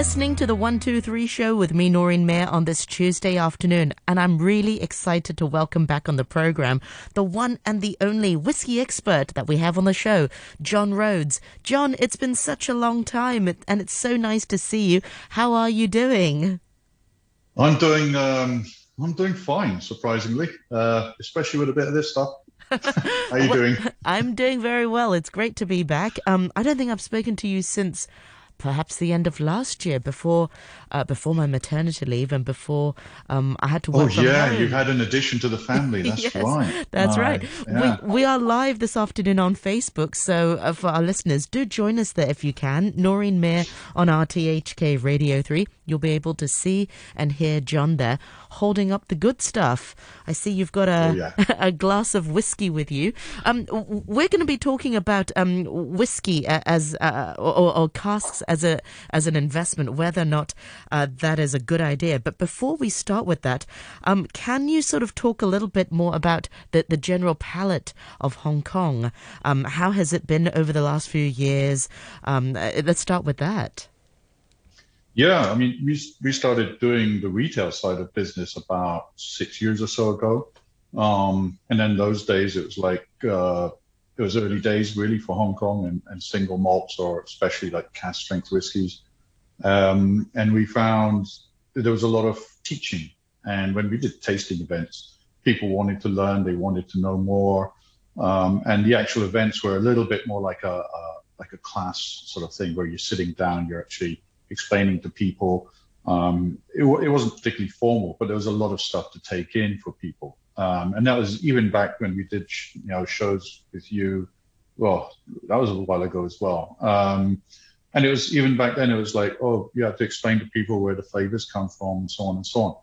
Listening to the 123 show with me, Noreen Mayer, on this Tuesday afternoon, and I'm really excited to welcome back on the program the one and the only whiskey expert that we have on the show, John Rhodes. John, it's been such a long time, and it's so nice to see you. How are you doing? I'm doing, um, I'm doing fine, surprisingly, uh, especially with a bit of this stuff. How are you doing? I'm doing very well. It's great to be back. Um, I don't think I've spoken to you since perhaps the end of last year before uh, before my maternity leave and before um, I had to work. Oh yeah, home. you had an addition to the family. That's yes, right. That's right. right. Yeah. We we are live this afternoon on Facebook, so uh, for our listeners, do join us there if you can. Noreen Mayer on RTHK Radio Three. You'll be able to see and hear John there holding up the good stuff. I see you've got a Oh, yeah. a glass of whiskey with you. Um, we're going to be talking about um, whiskey as uh, or, or casks as a as an investment, whether or not uh, that is a good idea. But before we start with that, um, can you sort of talk a little bit more about the the general palate of Hong Kong? Um, how has it been over the last few years? Um, uh, let's start with that. Yeah, I mean, we we started doing the retail side of business about six years or so ago, um, and then those days it was like uh, it was early days really for Hong Kong and, and single malts or especially like cask strength whiskies, um, and we found there was a lot of teaching, and when we did tasting events, people wanted to learn, they wanted to know more, um, and the actual events were a little bit more like a, a like a class sort of thing where you're sitting down, you're actually explaining to people. Um, it, it wasn't particularly formal, but there was a lot of stuff to take in for people. Um, and that was even back when we did, you know, shows with you. Well, that was a while ago as well. Um, and it was even back then, it was like, oh, you have to explain to people where the flavors come from and so on and so on.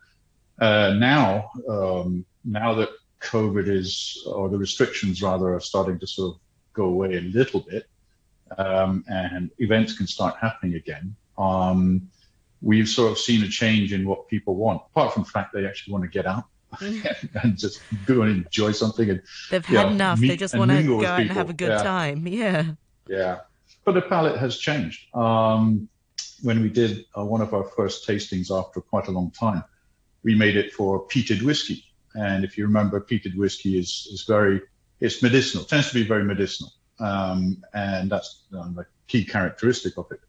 Uh, now, um, now that COVID is, or the restrictions rather, are starting to sort of go away a little bit, um, and events can start happening again. Um, we've sort of seen a change in what people want, apart from the fact they actually want to get out and just go and enjoy something. And They've had Yeah, enough. meet they just want to go out and have a good Yeah. time. Yeah. yeah, but the palate has changed. Um, when we did uh, one of our first tastings after quite a long time, we made it for peated whiskey. And if you remember, peated whiskey is, is very, it's medicinal, tends to be very medicinal. Um, and that's um, the key characteristic of it.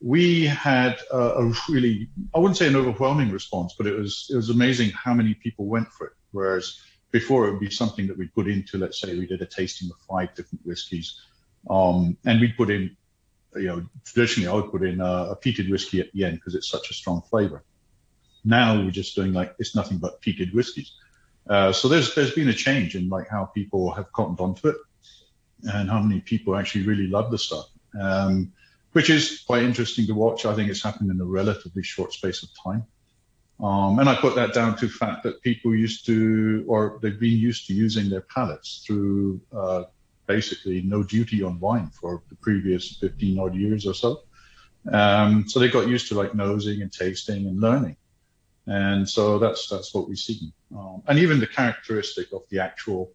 We had a, a really, I wouldn't say an overwhelming response, but it was, it was amazing how many people went for it. Whereas before it would be something that we put into, let's say we did a tasting of five different whiskies. Um, and we'd put in, you know, traditionally I would put in a, a peated whiskey at the end because it's such a strong flavor. Now we're just doing like, it's nothing but peated whiskies. Uh, so there's, there's been a change in like how people have cottoned onto it and how many people actually really love the stuff. Um, which is quite interesting to watch. I think it's happened in a relatively short space of time. Um, and I put that down to the fact that people used to, or they've been used to using their palates through uh, basically no duty on wine for the previous 15 odd years or so. Um, so they got used to like nosing and tasting and learning. And so that's, that's what we see. Um, and even the characteristic of the actual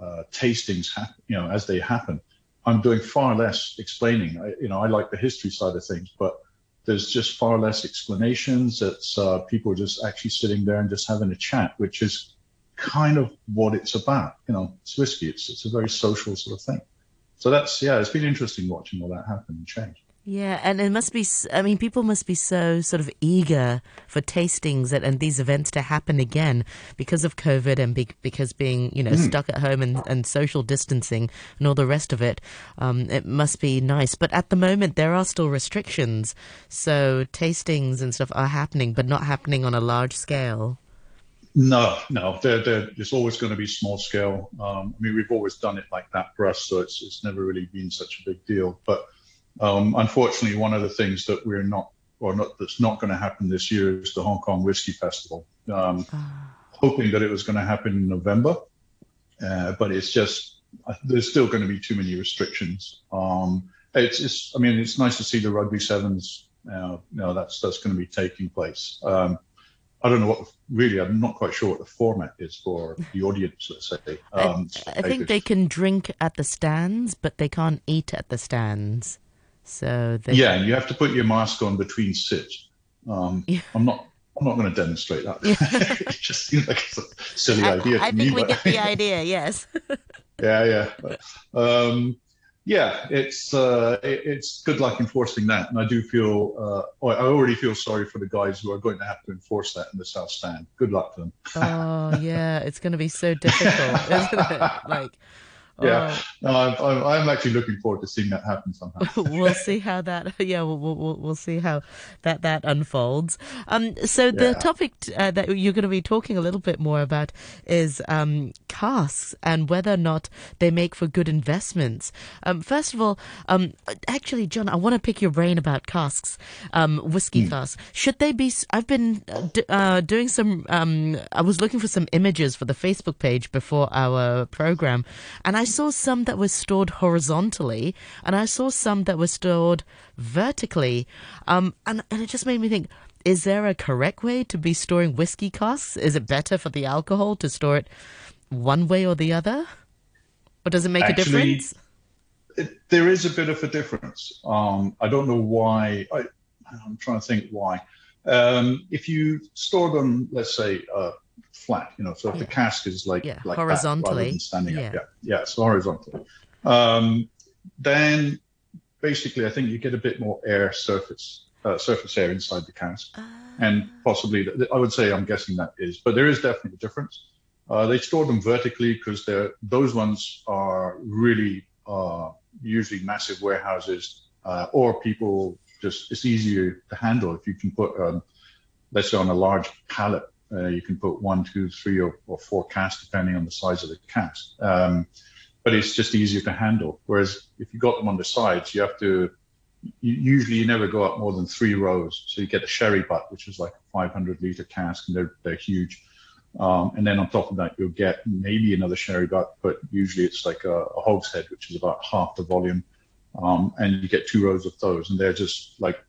uh, tastings, hap- you know, as they happen, I'm doing far less explaining. I, you know, I like the history side of things, but there's just far less explanations. It's uh, people just actually sitting there and just having a chat, which is kind of what it's about. You know, it's whiskey. It's it's a very social sort of thing. So that's yeah, it's been interesting watching all that happen and change. Yeah, and it must be, I mean, people must be so sort of eager for tastings and, and these events to happen again because of COVID and be, because being, you know, stuck at home and, and social distancing and all the rest of it. Um, it must be nice. But at the moment, there are still restrictions. So tastings and stuff are happening, but not happening on a large scale. No, no, they're, they're, it's always going to be small scale. Um, I mean, we've always done it like that for us, so it's it's never really been such a big deal. But um, unfortunately, one of the things that we're not, or not, that's not going to happen this year is the Hong Kong Whiskey Festival. Um, hoping that it was going to happen in November, uh, but it's just there's still going to be too many restrictions. Um, it's, it's, I mean, it's nice to see the rugby sevens. Uh, you know, that's that's going to be taking place. Um, I don't know what really. I'm not quite sure what the format is for the audience. Let's say. Um, I think they can drink at the stands, but they can't eat at the stands. So they, yeah, and you have to put your mask on between sits. Um, Yeah. I'm not. I'm not going to demonstrate that. it just seems like it's a silly I, idea to I me. think we but- get the idea. Yes. yeah, yeah. Um, yeah, it's uh, it, it's good luck enforcing that, and I do feel uh, I already feel sorry for the guys who are going to have to enforce that in the South Stand. Good luck to them. oh yeah, it's going to be so difficult, isn't it? Like, Yeah. oh. No, I'm, I'm, I'm actually looking forward to seeing that happen somehow. we'll see how that yeah we'll, we'll, we'll see how that that unfolds um so the Yeah. topic uh, that you're going to be talking a little bit more about is um casks and whether or not they make for good investments um first of all um actually john i want to pick your brain about casks um whiskey casks should they be I've been uh, uh, doing some um i was looking for some images for the facebook page before our program and i saw some that were stored horizontally and i saw some that were stored vertically um and, and it just made me think is there a correct way to be storing whiskey casks is it better for the alcohol to store it one way or the other or does it make a difference it, there is a bit of a difference. Um, I don't know why. I, I'm trying to think why. Um, if you store them, let's say, uh, flat, you know, so if the cask is like, Yeah, like that horizontally. than standing Yeah. up, yeah, yeah, so horizontally, um, then basically, I think you get a bit more air surface, uh, surface air inside the cask, and possibly, I would say, I'm guessing that is, but there is definitely a difference. Uh, they store them vertically because they're those ones are really uh, usually massive warehouses, uh, or people just it's easier to handle if you can put, um, let's say, on a large pallet, uh, you can put one, two, three, or, or four casks depending on the size of the cask. Um, but it's just easier to handle. Whereas if you got them on the sides, you have to. You, usually, you never go up more than three rows. So you get a sherry butt, which is like a 500 liter cask, and they're they're huge. Um, and then on top of that, you'll get maybe another sherry butt, but usually it's like a, a hogshead, which is about half the volume. Um, and you get two rows of those, and they're just like,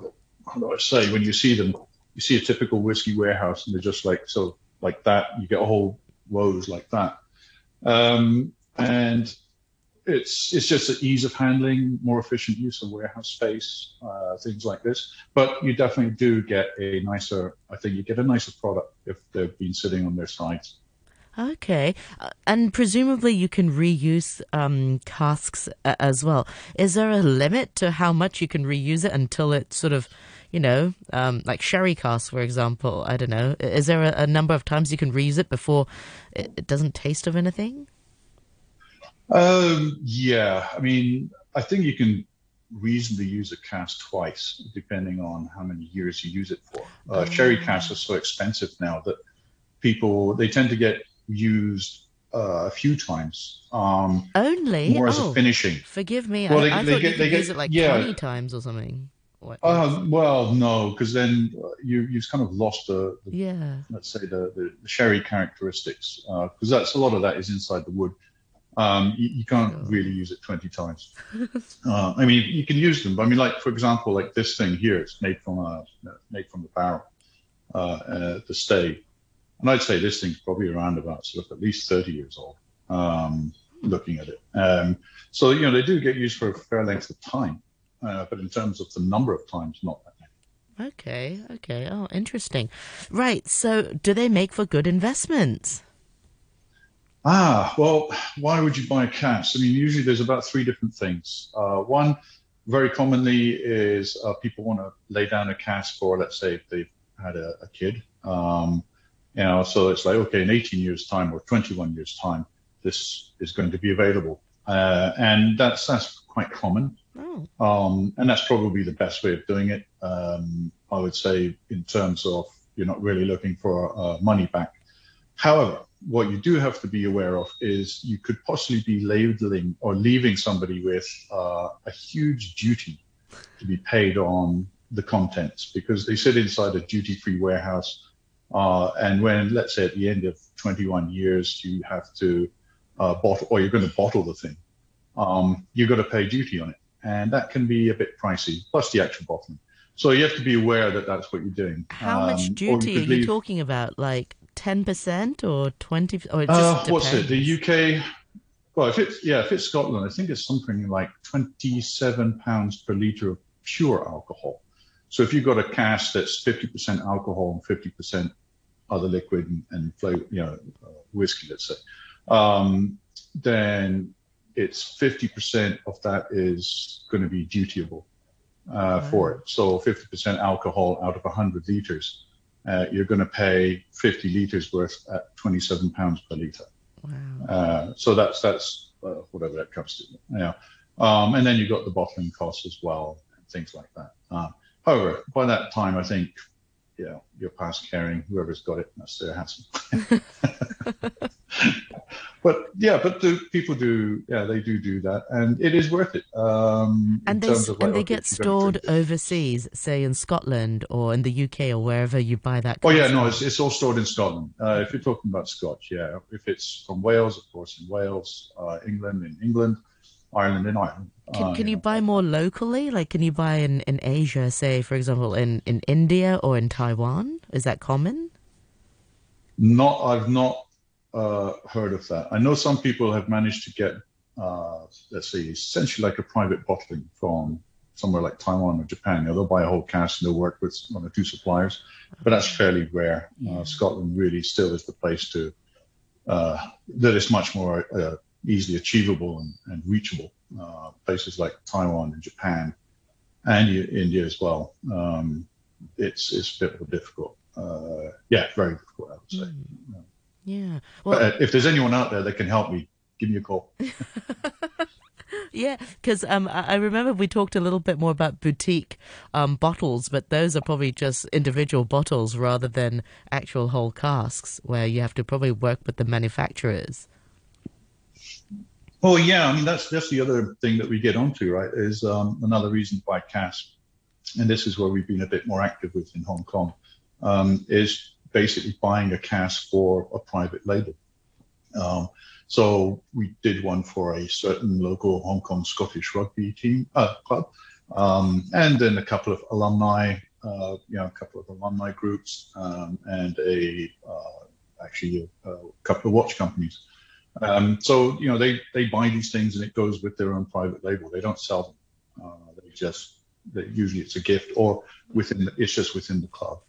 do, how do I say? When you see them, you see a typical whiskey warehouse, and they're just like so, like that. You get a whole rows like that, um, and it's it's just an ease of handling, more efficient use of warehouse space, uh, things like this. But you definitely do get a nicer. I think you get a nicer product if they've been sitting on their sides. Okay, uh, and presumably you can reuse um, casks a- as well. Is there a limit to how much you can reuse it until it sort of, you know, um, like sherry casks, for example? I don't know. Is there a, a number of times you can reuse it before it, it doesn't taste of anything? Um, yeah, I mean, I think you can reasonably use a cask twice, depending on how many years you use it for. Uh, Sherry casks are so expensive now that people they tend to get used uh, a few times, um, Only? more as oh, a finishing. forgive me. Well, I, they- I they thought get- you could get- use it like yeah. 20 times or something. What? Uh, well, no, because then uh, you you've kind of lost the, the yeah. let's say the, the, the sherry characteristics because that's a lot of that is inside the wood. Um, you, you can't Sure. really use it 20 times. uh, I mean, you can use them, but I mean, like for example, like this thing here, it's made from a made from the barrel, uh, uh, the stay, and I'd say this thing's probably around about sort of at least 30 years old. Um, looking at it, um, so you know they do get used for a fair length of time, uh, but in terms of the number of times, not that many. Okay, okay. Oh, interesting. Right. So, do they make for good investments? Ah, well, why would you buy a cask? I mean, usually there's about three different things. Uh, one, very commonly, is uh, people want to lay down a cask for, let's say, if they've had a, a kid. Um, you know, so it's like, okay, in 18 years' time or 21 years' time, this is going to be available. Uh, and that's that's quite common. Oh, Um, and that's probably the best way of doing it. Um, I would say in terms of you're not really looking for uh, money back. However, what you do have to be aware of is you could possibly be labeling or leaving somebody with uh, a huge duty to be paid on the contents because they sit inside a duty-free warehouse. Uh, and when, let's say, at the end of 21 years, you have to uh, bottle or you're going to bottle the thing, um, you've got to pay duty on it and that can be a bit pricey, plus the actual bottling. So you have to be aware that that's what you're doing. how Um, much duty are could you talking about? Like ten percent or twenty? Or it Uh, just what's it? The UK, Well, if it's yeah, if it's Scotland, I think it's something like 27 pounds per liter of pure alcohol. So if you've got a cask that's 50% alcohol and 50% other liquid and, and flavor, you know, uh, whiskey, let's say, um, then it's 50% of that is going to be dutiable uh, for it. So 50% alcohol out of 100 liters, uh, you're going to pay 50 liters worth at 27 pounds per liter. Wow. Uh, so that's that's uh, whatever that comes to. Yeah. Um, and then you've got the bottling costs as well, and things like that. Uh, however, by that time, I think yeah, you're past caring. Whoever's got it, that's their hassle. But yeah, but the people do, yeah, they do do that, and it is worth it. Um, and they like, and they get stored overseas, say in Scotland or in the UK or wherever you buy that. Oh yeah, no, it's, it's all stored in Scotland. Uh, if you're talking about Scotch, yeah. If it's from Wales, of course, in Wales, uh, England, in England, Ireland, in Ireland. Can, uh, can you buy more locally? Like, can you buy in, in Asia, say, for example, in, in India or in Taiwan? Is that common? Not, I've not uh, heard of that. I know some people have managed to get, uh, let's see, essentially like a private bottling from somewhere like Taiwan or Japan. You know, they'll buy a whole cask and they'll work with one or two suppliers, but that's fairly rare. Uh, Scotland really still is the place to uh, that is much more uh, easily achievable and, and reachable. Uh, places like Taiwan and Japan and India as well. Um, it's it's a bit more difficult. yeah, very difficult, I would say. Mm. Yeah. Well, but, if there's anyone out there that can help me, give me a call. yeah, because um, I remember we talked a little bit more about boutique um, bottles, but those are probably just individual bottles rather than actual whole casks, where you have to probably work with the manufacturers. Oh yeah, I mean that's that's the other thing that we get onto, right? Is um, another reason why cask, and this is where we've been a bit more active with in Hong Kong, um, is basically buying a cask for a private label. Um, so we did one for a certain local Hong Kong Scottish rugby team uh, club, um, and then a couple of alumni, uh, you know, a couple of alumni groups, um, and a uh, actually a, a, couple of watch companies. Um, so you know they they buy these things and it goes with their own private label. They don't sell them. Uh, they just they, usually it's a gift or within the, it's just within the club.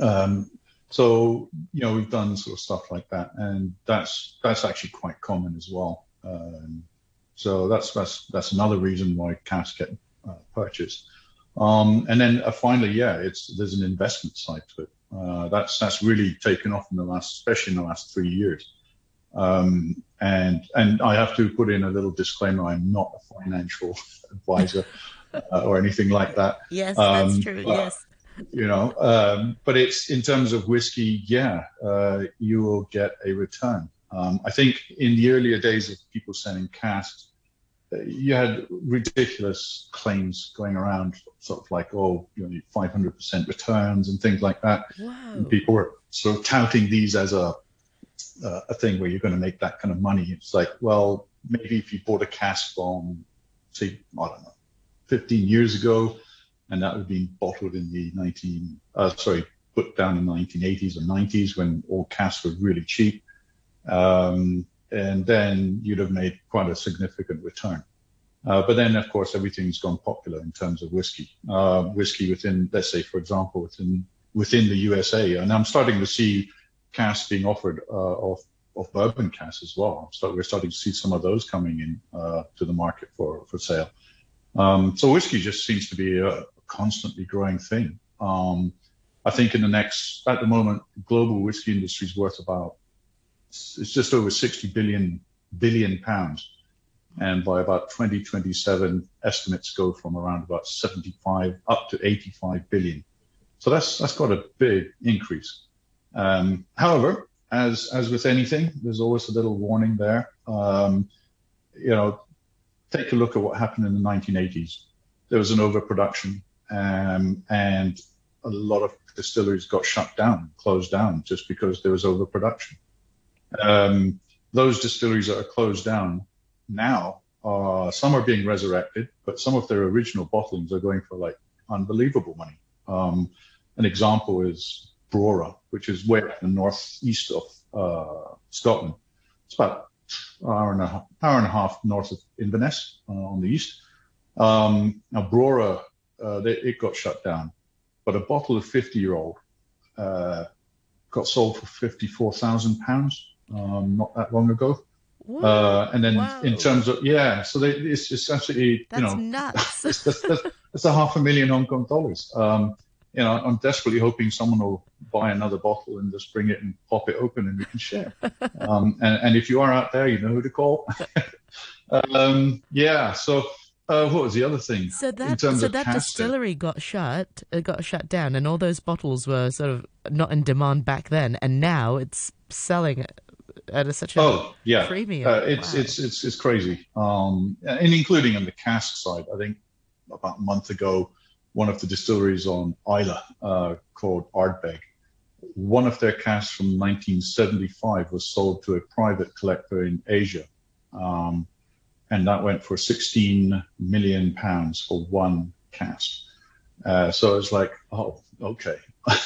Um, so you know we've done sort of stuff like that, and that's that's actually quite common as well. Um, so that's that's that's another reason why casks get uh, purchased. Um, and then uh, finally, yeah, it's there's an investment side to it. Uh, that's that's really taken off in the last, especially in the last three years. Um, and and I have to put in a little disclaimer: I'm not a financial advisor uh, or anything like that. Yes, that's um, true. yes you know. Um, but it's in terms of whiskey, yeah, uh, you will get a return. Um, I think in the earlier days of people selling casks, uh, you had ridiculous claims going around, sort of like, oh, you know, 500% returns and things like that. Wow. And people were sort of touting these as a uh, a thing where you're going to make that kind of money. It's like, well, maybe if you bought a cask from, say, I don't know, 15 years ago, and that would be bottled in the 19, uh, sorry, put down in the 1980s or 90s when all casks were really cheap. Um, and then you'd have made quite a significant return. Uh, but then, of course, everything's gone popular in terms of whiskey. Uh, whiskey within, let's say, for example, within within the USA, and I'm starting to see casks being offered uh, of of bourbon casks as well. So we're starting to see some of those coming in uh, to the market for for sale. Um, so whiskey just seems to be a, constantly growing thing. Um, I think in the next, at the moment, global whiskey industry is worth about, it's just over 60 billion, billion pounds. And by about 2027, estimates go from around about 75 up to 85 billion. So that's, that's got a big increase. Um, however, as, as with anything, there's always a little warning there. Um, you know, take a look at what happened in the 1980s. There was an overproduction um, and a lot of distilleries got shut down, closed down, just because there was overproduction. Um, those distilleries that are closed down now, are, some are being resurrected, but some of their original bottlings are going for like unbelievable money. Um, an example is Brora, which is way in the northeast of uh, Scotland. It's about hour and a hour and a half north of Inverness uh, on the east. Um, now Brora, uh, they, it got shut down, but a bottle of 50 year old uh, got sold for 54,000 pounds um, not that long ago. Uh, and then in terms of yeah, so they, it's, it's that's you know nuts. that's, that's, that's, that's, a half a million Hong Kong dollars. Um, you know, I'm desperately hoping someone will buy another bottle and just bring it and pop it open and we can share. um, and, and, if you are out there, you know who to call. um, yeah. So uh, what was the other thing? So that so that distillery got shut, it got shut down, and all those bottles were sort of not in demand back then, and now it's selling at a, such a oh yeah premium. Uh, it's, wow. it's it's it's crazy, um, and including on the cask side. I think about a month ago one of the distilleries on Islay uh, called Ardbeg. One of their casks from 1975 was sold to a private collector in Asia. Um, and that went for 16 million pounds for one cast. Uh, so it's like, oh, okay.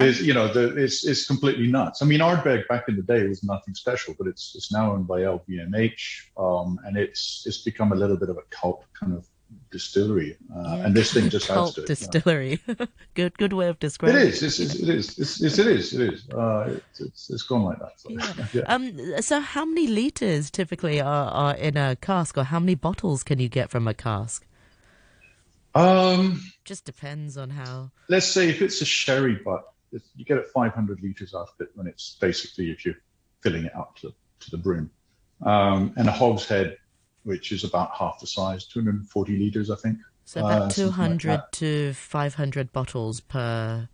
it's, you know, the, it's, it's completely nuts. I mean, Ardbeg back in the day was nothing special, but it's, it's now owned by LVMH. Um, and it's, it's become a little bit of a cult kind of distillery, uh, yeah. and this thing just adds to it. Distillery, good good way of describing. It is. It's, it's, it is. It's, it's, it is. It is. Uh, it's, it's, it's gone like that. So. Yeah. yeah. Um. So, how many liters typically are, are in a cask, or how many bottles can you get from a cask? Um. Just depends on how. Let's say if it's a sherry butt, you get it 500 liters out of it when it's basically if you're filling it up to to the brim, um, and a hogshead which is about half the size, 240 liters, I think. So about uh, 200 like to 500 bottles per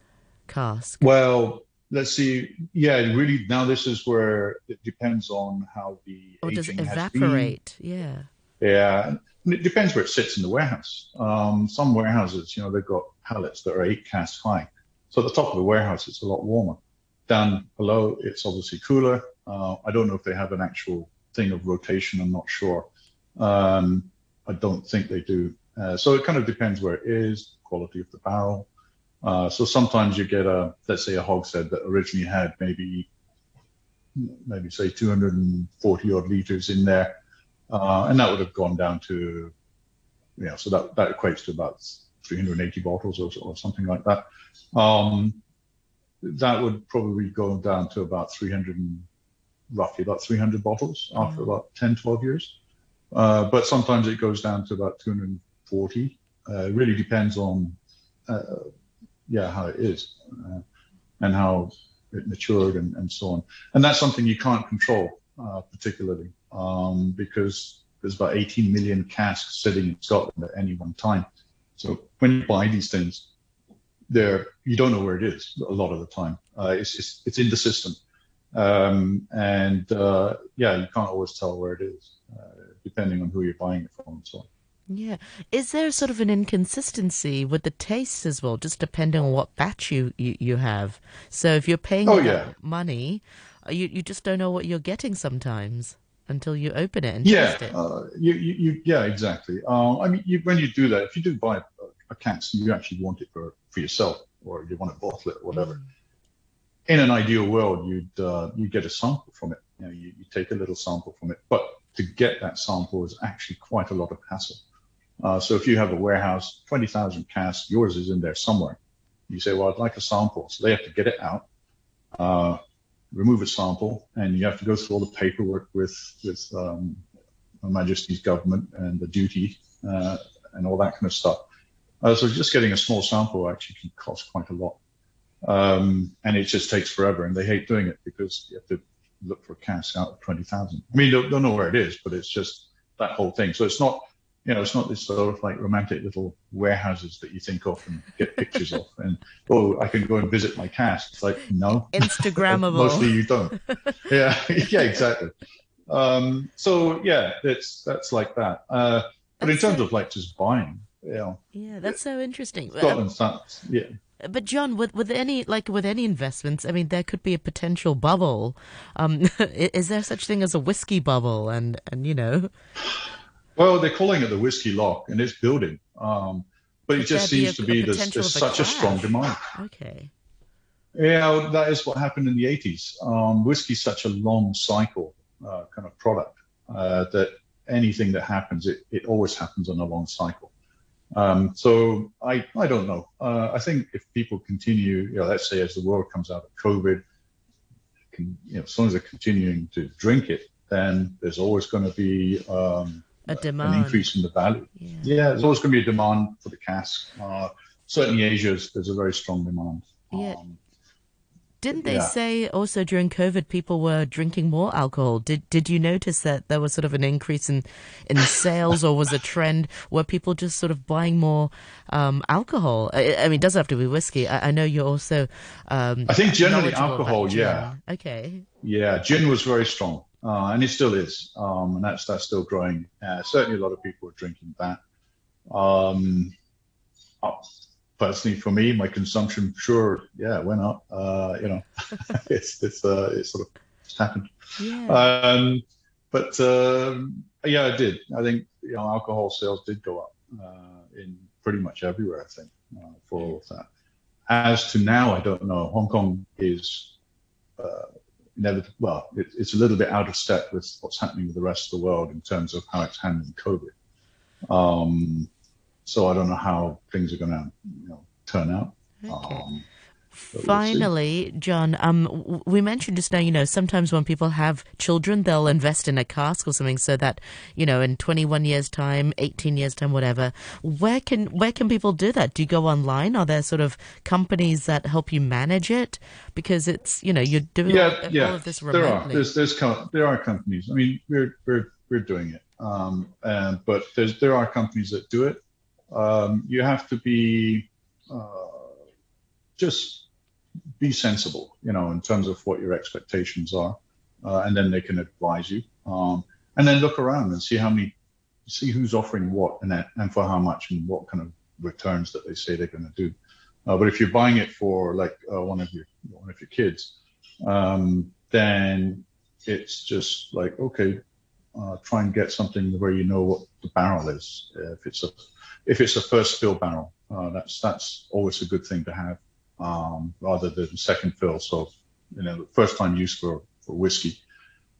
cask. Well, let's see. Yeah, really. Now this is where it depends on how the or does it evaporate? Yeah. Yeah, and it depends where it sits in the warehouse. Um, some warehouses, you know, they've got pallets that are eight casks high. So at the top of the warehouse, it's a lot warmer. Down below, it's obviously cooler. Uh, I don't know if they have an actual thing of rotation. I'm not sure. Um, I don't think they do. Uh, so it kind of depends where it is, quality of the barrel. Uh, so sometimes you get a, let's say a hogshead that originally had maybe, maybe say 240 odd liters in there. Uh, and that would have gone down to, you know, so that, that equates to about 380 bottles or, or something like that. Um, that would probably go down to about 300 roughly about 300 bottles after mm-hmm. about 10, 12 years. Uh, but sometimes it goes down to about 240. Uh, it really depends on, uh, yeah, how it is uh, and how it matured and, and so on. And that's something you can't control uh, particularly um, because there's about 18 million casks sitting in Scotland at any one time. So when you buy these things, there you don't know where it is a lot of the time. it's, it's, it's in the system. Um, and uh, yeah, you can't always tell where it is, uh, depending on who you're buying it from and so on. Yeah. Is there sort of an inconsistency with the taste as well, just depending on what batch you, you, you have? So if you're paying oh, yeah. money, uh, you, you just don't know what you're getting sometimes until you open it and yeah, taste it. Uh, you, you, you, yeah, exactly. Uh, I mean, you, when you do that, if you do buy a, a cat, you actually want it for, for yourself or you want to bottle it or whatever. Mm in an ideal world, you'd uh, you get a sample from it. You know, you, you, take a little sample from it, but to get that sample is actually quite a lot of hassle. Uh, so if you have a warehouse, 20,000 casks, yours is in there somewhere. You say, well, I'd like a sample. So they have to get it out, uh, remove a sample, and you have to go through all the paperwork with, with um, Her Majesty's government and the duty uh, and all that kind of stuff. Uh, so just getting a small sample actually can cost quite a lot. Um, and it just takes forever, and they hate doing it because you have to look for a cask out of 20,000. I mean, don't, don't know where it is, but it's just that whole thing. So it's not, you know, it's not this sort of like romantic little warehouses that you think of and get pictures of. And, oh, I can go and visit my cask. It's like, no. Instagrammable. Mostly you don't. yeah, yeah, exactly. Um, so yeah, it's, that's like that. Uh, but that's in terms so, of like just buying, you know. Yeah, that's so interesting. Scotland's that's, yeah. But John, with with any like with any investments, I mean, there could be a potential bubble. Um, is there such thing as a whiskey bubble? And and you know, well, they're calling it the whiskey loch, and it's building. Um, but it just seems a, to be there's, there's such a strong demand. Okay. Yeah, that is what happened in the 80s. Um, whiskey's such a long cycle. uh, kind of product. Uh, that anything that happens, it, it always happens on a long cycle. Um, so I I don't know. Uh, I think if people continue, you know, let's say as the world comes out of COVID, can, you know, as long as they're continuing to drink it, then there's always going to be um, a demand. an increase in the value. Yeah. Yeah, there's always going to be a demand for the cask. Uh, certainly, Asia there's a very strong demand. Yeah. Um, Didn't they Yeah. say also during COVID people were drinking more alcohol? Did Did you notice that there was sort of an increase in in sales, or was a trend where people just sort of buying more um, alcohol? I, I mean, it doesn't have to be whiskey. I, I know you're also. Um, I think generally alcohol, yeah. Okay. Yeah, gin was very strong, uh, and it still is, um, and that's that's still growing. Uh, certainly, a lot of people are drinking that. Um, uh, personally, for me, my consumption, sure, yeah, went up. Uh, you know, it's it's uh, it's sort of it's happened. Yeah. Um, but um, yeah, it did. I think you know, alcohol sales did go up uh, in pretty much everywhere. I think uh, for all of that. As to now, I don't know. Hong Kong is uh, inevitable. Well, it, it's a little bit out of step with what's happening with the rest of the world in terms of how it's handling COVID. Um, so I don't know how things are going to you know, turn out. Okay. Um, we'll. Finally, John, um, we mentioned just now, you know, sometimes when people have children, they'll invest in a cask or something so that, you know, in 21 years time, 18 years time, whatever. Where can, where can people do that? Do you go online? Are there sort of companies that help you manage it? Because it's, you know, you're doing yeah, all, yeah. all of this there are. remotely. There's, there's, com- there are companies. I mean, we're, we're, we're doing it. Um, and, but there's, there are companies that do it. Um, you have to be, uh, just be sensible, you know, in terms of what your expectations are. Uh, and then they can advise you. Um, and then look around and see how many, see who's offering what and that, and for how much and what kind of returns that they say they're going to do. Uh, but if you're buying it for like uh, one of your one of your kids, um, then it's just like okay, uh, try and get something where you know what the barrel is. If it's a if it's a first fill barrel, uh, that's that's always a good thing to have um, rather than second fill. So you know, first time use for for whiskey.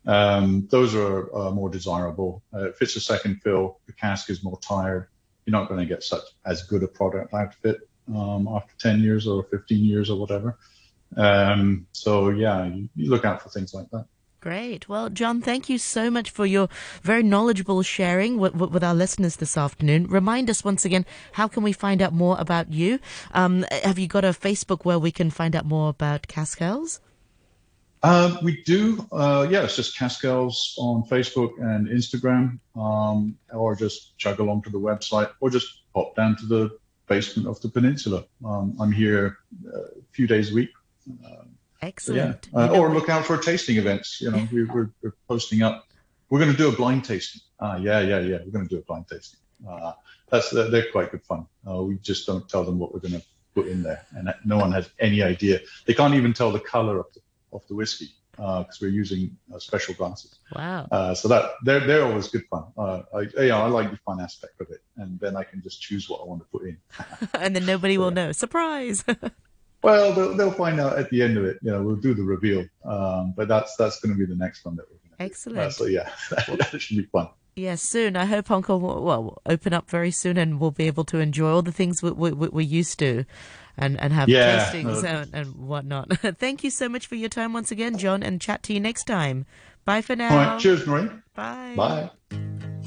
Um, those are more desirable. Uh, if it's a second fill, the cask is more tired. You're not going to get such as good a product out of it um, after 10 years or 15 years or whatever. Um, so yeah, you, you look out for things like that. Great. Well, John, thank you so much for your very knowledgeable sharing with, with our listeners this afternoon. Remind us once again, how can we find out more about you? Um, have you got a Facebook where we can find out more about Cascales? Um, we do, uh, yeah, it's just Cascales on Facebook and Instagram, um, or just chug along to the website, or just pop down to the basement of the peninsula. Um, I'm here uh, a few days a week. So yeah, Excellent. uh, You know or look out for tasting events. You know, we, we're, we're posting up. We're going to do a blind tasting. Ah, yeah, yeah, yeah. We're going to do a blind tasting. Uh, that's they're, quite good fun. Uh, we just don't tell them what we're going to put in there, and no one has any idea. They can't even tell the color of the of the whiskey because we're using uh, special glasses. Wow. Uh, so that they're they're always good fun. Uh, I, yeah, I like the fun aspect of it, and then I can just choose what I want to put in. and then nobody will know. Surprise. Well, they'll, they'll find out at the end of it. You know, we'll do the reveal, um, but that's that's going to be the next one that we're going to. Excellent. Uh, so yeah, that should be fun. Yes, soon. I hope Hong Kong will, will open up very soon and we'll be able to enjoy all the things we, we, we- we're used to and, and have Yeah, tastings uh, and, and whatnot. Thank you so much for your time once again, John, and chat to you next time. Bye for now. Right, cheers, Marie. Bye. Bye.